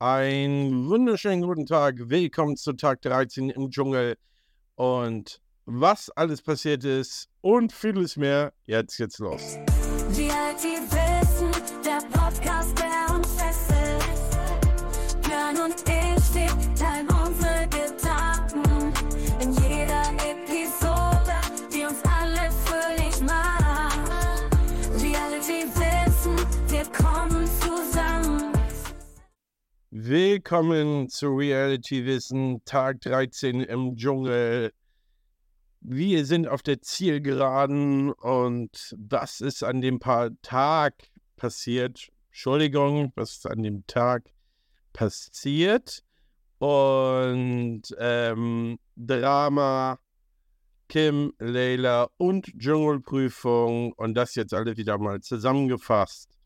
Einen wunderschönen guten Tag. Willkommen zu Tag 13 im Dschungel. Und was alles passiert ist und vieles mehr, jetzt geht's los. VIP Wissen, der Podcast, Willkommen zu Reality Wissen, Tag 13 im Dschungel. Wir sind auf der Zielgeraden und was ist an dem paar Tag passiert? Entschuldigung, was ist an dem Tag passiert? Und ähm, Drama, Kim, Leila und Dschungelprüfung und das jetzt alle wieder mal zusammengefasst.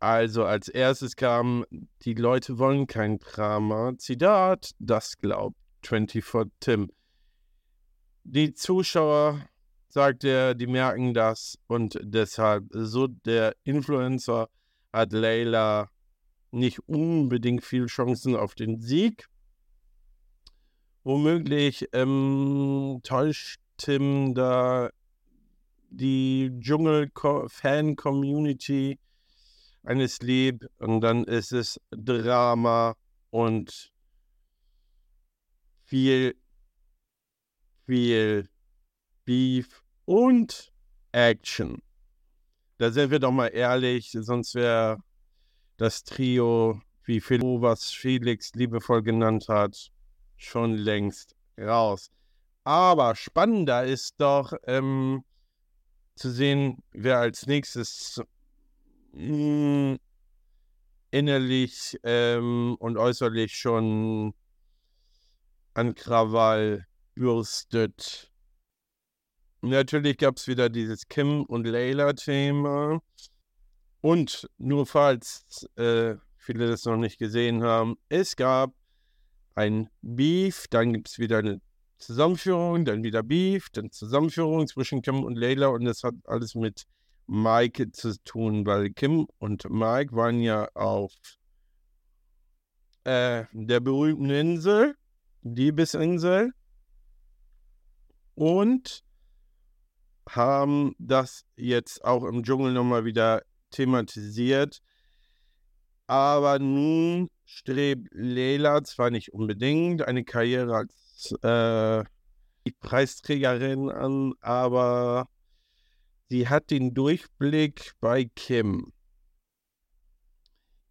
Also als erstes kam, die Leute wollen kein Drama. Zitat, das glaubt 24 Tim. Die Zuschauer, sagt er, die merken das und deshalb, so der Influencer hat Leila nicht unbedingt viel Chancen auf den Sieg. Womöglich ähm, täuscht Tim da die Dschungel-Fan-Community eines lieb und dann ist es Drama und viel, viel Beef und Action. Da sind wir doch mal ehrlich, sonst wäre das Trio, wie Philo, was Felix liebevoll genannt hat, schon längst raus. Aber spannender ist doch ähm, zu sehen, wer als nächstes mh, innerlich ähm, und äußerlich schon an Krawall bürstet. Natürlich gab es wieder dieses Kim und Layla-Thema. Und nur falls äh, viele das noch nicht gesehen haben, es gab ein Beef, dann gibt es wieder eine Zusammenführung, dann wieder Beef, dann Zusammenführung zwischen Kim und Layla und das hat alles mit Mike zu tun, weil Kim und Mike waren ja auf äh, der berühmten Insel, Liebesinsel, und haben das jetzt auch im Dschungel nochmal wieder thematisiert. Aber nun strebt Leila zwar nicht unbedingt eine Karriere als äh, Preisträgerin an, aber sie hat den Durchblick bei Kim.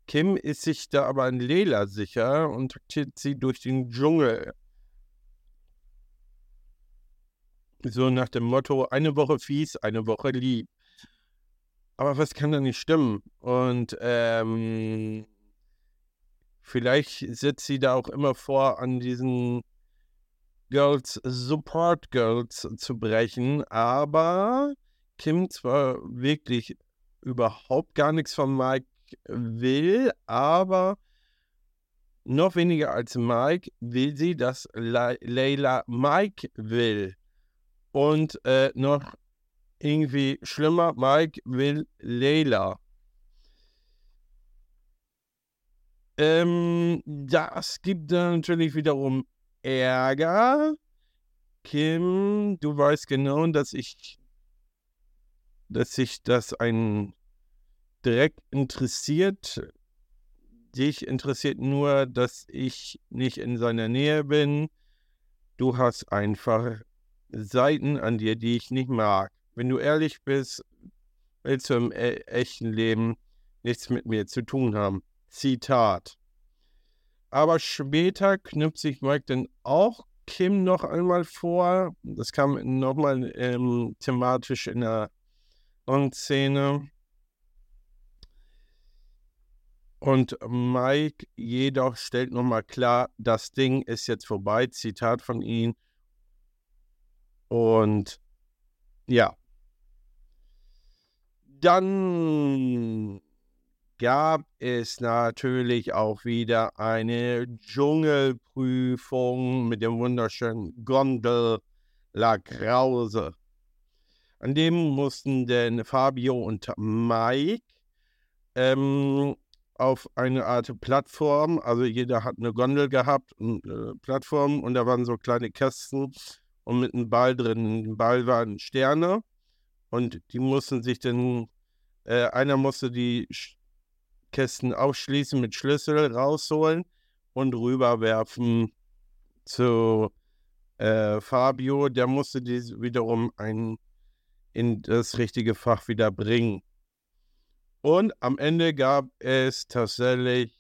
Kim ist sich da aber an Lela sicher und taktiert sie durch den Dschungel. So nach dem Motto, eine Woche fies, eine Woche lieb. Aber was kann da nicht stimmen? Und ähm, vielleicht setzt sie da auch immer vor, an diesen Girls, Support Girls zu brechen, aber Kim zwar wirklich überhaupt gar nichts von Mike will, aber noch weniger als Mike will sie, dass Le Layla Mike will. Und äh, noch irgendwie schlimmer, Mike will Layla. Ähm, das gibt dann natürlich wiederum Ärger. Kim, du weißt genau, dass ich, dass sich das ein direkt interessiert. Dich interessiert nur, dass ich nicht in seiner Nähe bin. Du hast einfach Seiten an dir, die ich nicht mag. Wenn du ehrlich bist, willst du im e echten Leben nichts mit mir zu tun haben. Zitat. Aber später knüpft sich Mike dann auch Kim noch einmal vor. Das kam nochmal ähm, thematisch in der Szene. Und Mike jedoch stellt nochmal klar, das Ding ist jetzt vorbei. Zitat von ihm. Und ja. Dann gab es natürlich auch wieder eine Dschungelprüfung mit dem wunderschönen Gondel La Krause. An dem mussten denn Fabio und Mike ähm, auf eine Art Plattform. Also jeder hat eine Gondel gehabt und äh, Plattform und da waren so kleine Kästen und mit einem Ball drin. Im Ball waren Sterne und die mussten sich dann, äh, einer musste die Kästen aufschließen mit Schlüssel rausholen und rüberwerfen zu äh, Fabio. Der musste die wiederum ein, in das richtige Fach wieder bringen. Und am Ende gab es tatsächlich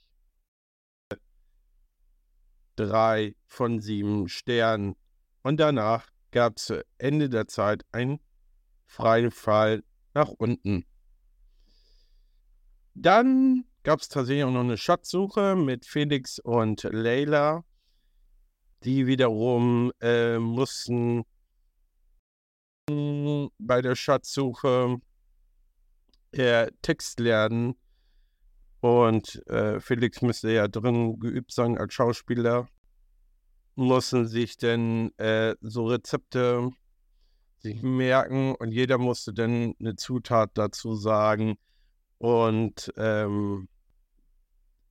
drei von sieben Sternen. Und danach gab es zu Ende der Zeit einen freien Fall nach unten. Dann gab es tatsächlich auch noch eine Schatzsuche mit Felix und Leila. Die wiederum äh, mussten bei der Schatzsuche eher Text lernen. Und äh, Felix müsste ja drin geübt sein als Schauspieler. Mussten sich denn äh, so Rezepte sich merken und jeder musste dann eine Zutat dazu sagen. Und ähm,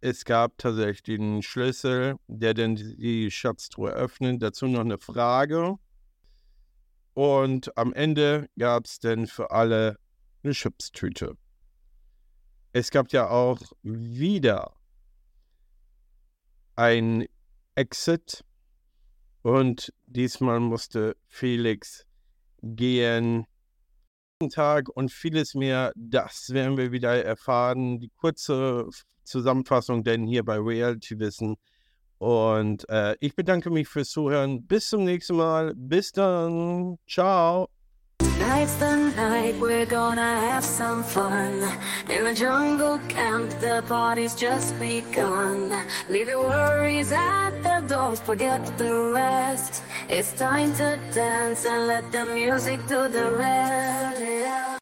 es gab tatsächlich den Schlüssel, der dann die Schatztruhe öffnet. Dazu noch eine Frage. Und am Ende gab es dann für alle eine Chipstüte. Es gab ja auch wieder ein Exit und diesmal musste Felix gehen. Tag und vieles mehr, das werden wir wieder erfahren. Die kurze Zusammenfassung denn hier bei Reality Wissen. Und äh, ich bedanke mich fürs Zuhören. Bis zum nächsten Mal. Bis dann. Ciao. Tonight's the night we're gonna have some fun. In the jungle camp, the party's just begun. Leave your worries at the door, forget the rest. It's time to dance and let the music do the rest. Yeah.